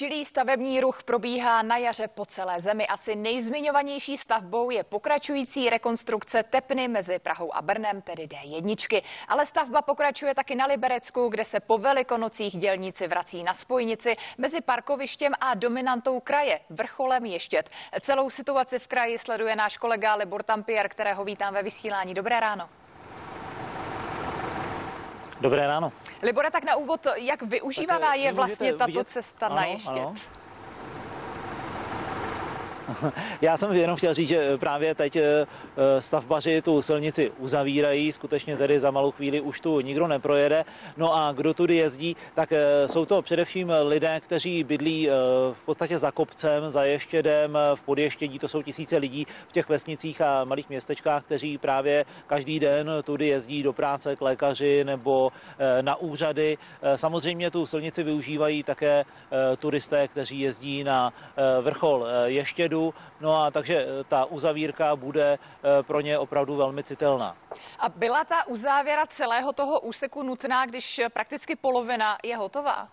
Čilý stavební ruch probíhá na jaře po celé zemi. Asi nejzmiňovanější stavbou je pokračující rekonstrukce Tepny mezi Prahou a Brnem, tedy D1. Ale stavba pokračuje taky na Liberecku, kde se po velikonocích dělníci vrací na spojnici mezi parkovištěm a dominantou kraje, vrcholem Ještět. Celou situaci v kraji sleduje náš kolega Libor Tampier, kterého vítám ve vysílání. Dobré ráno. Dobré ráno. Libore, tak na úvod, jak využívaná tak, je vlastně tato vidět? cesta ano, na Ještět? Ano. Já jsem jenom chtěl říct, že právě teď eh, stavbaři tu silnici uzavírají, skutečně tedy za malou chvíli už tu nikdo neprojede. No a kdo tudy jezdí, tak eh, jsou to především lidé, kteří bydlí eh, v podstatě za kopcem, za Ještědem, v podještědí, to jsou tisíce lidí v těch vesnicích a malých městečkách, kteří právě každý den tudy jezdí do práce k lékaři nebo na úřady. Samozřejmě tu silnici využívají také turisté, kteří jezdí na vrchol Ještědu covidu, no a takže eh, ta uzavírka bude eh, pro ně opravdu velmi citelná. A byla ta uzávěra celého toho úseku nutná, když prakticky polovina je hotová?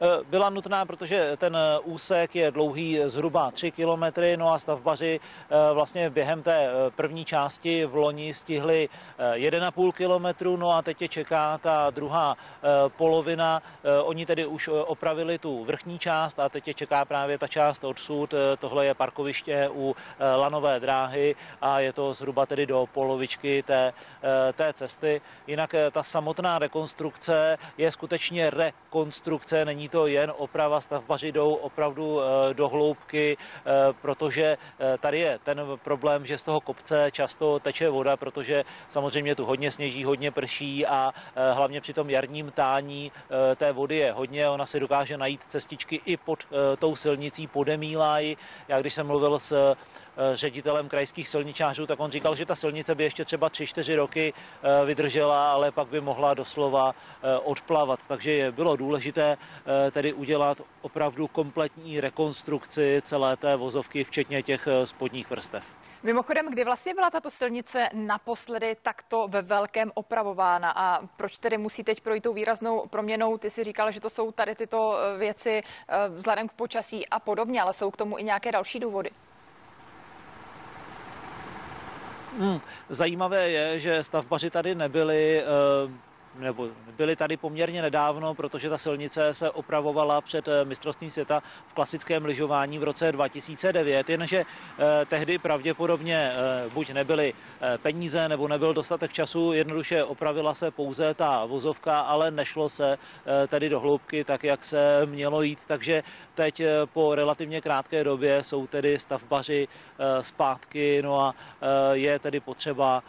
Eh, byla nutná, protože ten eh, úsek je dlouhý zhruba 3 kilometry, no a stavbaři eh, vlastně během té první části v loni stihli 1,5 kilometru, no a teď je čeká ta druhá polovina. Oni tedy už opravili tu vrchní část a teď je čeká právě ta část odsud. Tohle je parkoviště u lanové dráhy a je to zhruba tedy do polovičky té, té cesty. Jinak ta samotná rekonstrukce je skutečně rekonstrukce, není to jen oprava, stavbaři jdou opravdu eh, do hloubky, eh, protože eh, tady je ten problém, že z toho kopce často teče voda, protože samozřejmě tu hodně sněží, hodně prší a hlavně při tom jarním tání té vody je hodně. Ona si dokáže najít cestičky i pod tou silnicí, podemílají. Já když jsem mluvil s ředitelem krajských silničářů, tak on říkal, že ta silnice by ještě třeba 3-4 roky eh, vydržela, ale pak by mohla doslova eh, odplavat. Takže bylo důležité tedy udělat opravdu kompletní rekonstrukci celé té vozovky, včetně těch spodních vrstev. Mimochodem, kdy vlastně byla tato silnice naposledy takto ve velkém opravována a proč tedy musí teď projít tou výraznou proměnou? Ty si říkal, že to jsou tady tyto věci vzhledem k počasí a podobně, ale jsou k tomu i nějaké další důvody? Hmm, zajímavé je, že stavbaři tady nebyli uh, nebo byli tady poměrně nedávno, protože ta silnice se opravovala před eh, mistrovstvím světa v klasickém lyžování v roce 2009, jenže eh, tehdy pravděpodobně eh, buď nebyly peníze nebo nebyl dostatek času, jednoduše opravila se pouze ta vozovka, ale nešlo se tedy do hloubky tak, jak se mělo jít, takže teď po relativně krátké době jsou tedy stavbaři zpátky, no a je tedy potřeba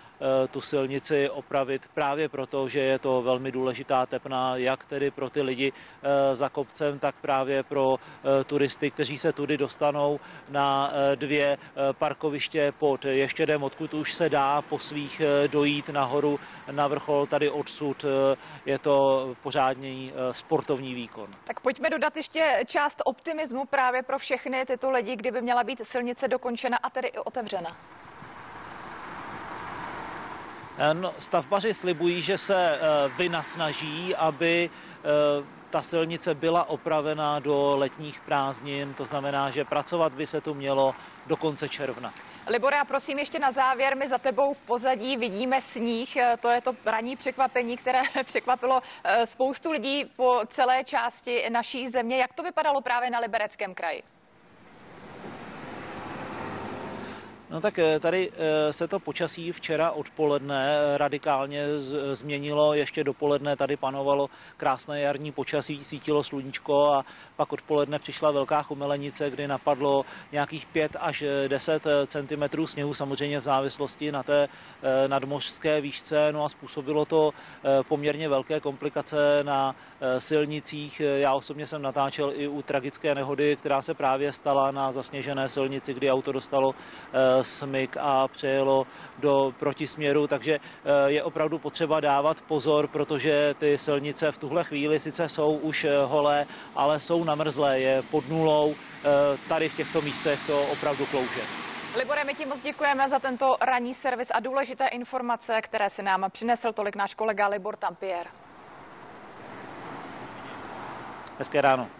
tu silnici opravit právě proto, že je to velmi důležitá tepna, jak tedy pro ty lidi eh, za kopcem, tak právě pro eh, turisty, kteří se tudy dostanou na eh, dvě parkoviště pod Ještědem, odkud už se dá po svých dojít nahoru na vrchol. Tady odsud je to pořádný sportovní výkon. Tak pojďme dodat ještě část optimismu právě pro všechny tyto lidi, kdyby měla být silnice dokončena a tedy i otevřena. No, stavbaři slibují, že se eh, vynasnaží, aby eh, ta silnice byla opravena do letních prázdnin, to znamená, že pracovat by se tu mělo do konce června. Libora, prosím ještě na závěr, my za tebou v pozadí vidíme sníh, eh, to je to ranní překvapení, které překvapilo spoustu lidí po celé části naší země. Jak to vypadalo právě na Libereckém kraji? No tak eh, tady eh, se to počasí včera odpoledne eh, radikálně změnilo, ještě dopoledne tady panovalo krásné jarní počasí, svítilo sluníčko a pak odpoledne přišla velká chumelenice, kdy napadlo nějakých 5 až 10 cm sněhu, samozřejmě v závislosti na té nadmořské výšce, no a způsobilo to poměrně velké komplikace na silnicích. Já osobně jsem natáčel i u tragické nehody, která se právě stala na zasněžené silnici, kdy auto dostalo smyk a přejelo do protisměru, takže eh, je opravdu potřeba dávat pozor, protože ty silnice v tuhle chvíli sice jsou už eh, holé, ale jsou namrzlé, je pod nulou. Eh, tady v těchto místech to opravdu klouže. Libore, my ti moc děkujeme za tento ranní servis a důležité informace, které si nám přinesl tolik náš kolega Libor Tampier. Hezké ráno.